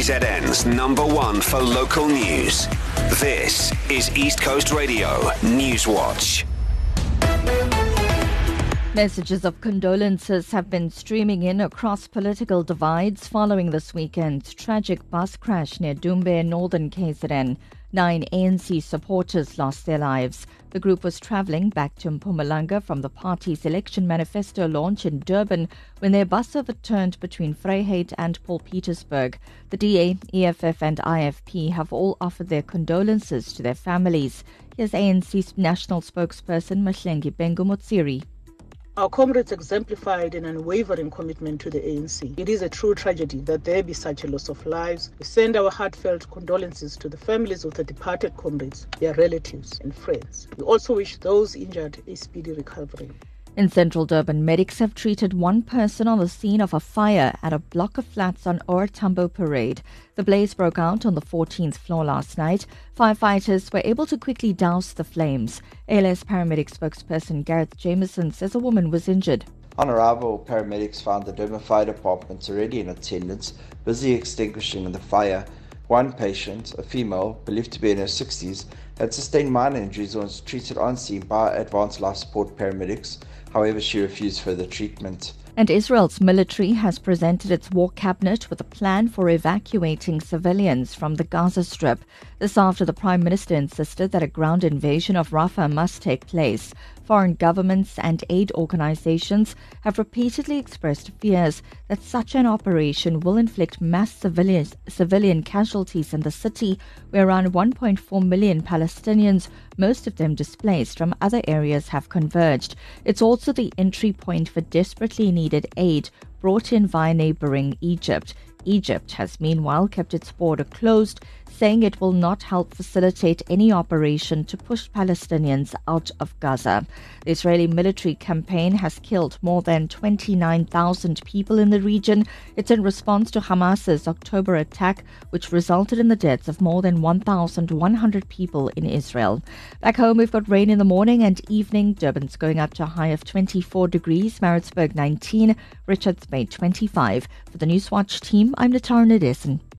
KZN's number one for local news. This is East Coast Radio News Watch. Messages of condolences have been streaming in across political divides following this weekend's tragic bus crash near Dumbe, northern KZN. Nine ANC supporters lost their lives. The group was travelling back to Mpumalanga from the party's election manifesto launch in Durban when their bus overturned between Vryheid and Paul Pietersburg. The DA, EFF, and IFP have all offered their condolences to their families. Here's ANC's national spokesperson, Mahlengi Bhengu Motsiri. Our comrades exemplified an unwavering commitment to the ANC. It is a true tragedy that there be such a loss of lives. We send our heartfelt condolences to the families of the departed comrades, their relatives, and friends. We also wish those injured a speedy recovery. In central Durban, medics have treated one person on the scene of a fire at a block of flats on OR Tambo Parade. The blaze broke out on the 14th floor last night. Firefighters were able to quickly douse the flames. ALS paramedic spokesperson Garrith Jamieson says a woman was injured. On arrival, paramedics found the Durban Fire Department already in attendance, busy extinguishing the fire. One patient, a female, believed to be in her 60s, had sustained minor injuries and was treated on scene by advanced life support paramedics. However, she refused further treatment. And Israel's military has presented its war cabinet with a plan for evacuating civilians from the Gaza Strip. This after the Prime Minister insisted that a ground invasion of Rafah must take place. Foreign governments and aid organizations have repeatedly expressed fears that such an operation will inflict mass civilian, civilian casualties in the city, where around 1.4 million Palestinians, most of them displaced from other areas, have converged. It's also the entry point for desperately needed aid brought in via neighboring Egypt. Egypt has meanwhile kept its border closed, saying it will not help facilitate any operation to push Palestinians out of Gaza. The Israeli military campaign has killed more than 29,000 people in the region. It's in response to Hamas's October attack, which resulted in the deaths of more than 1,100 people in Israel. Back home, we've got rain in the morning and evening. Durban's going up to a high of 24 degrees, Maritzburg 19, Richards Bay 25. For the Newswatch team, I'm Natara Nadesan.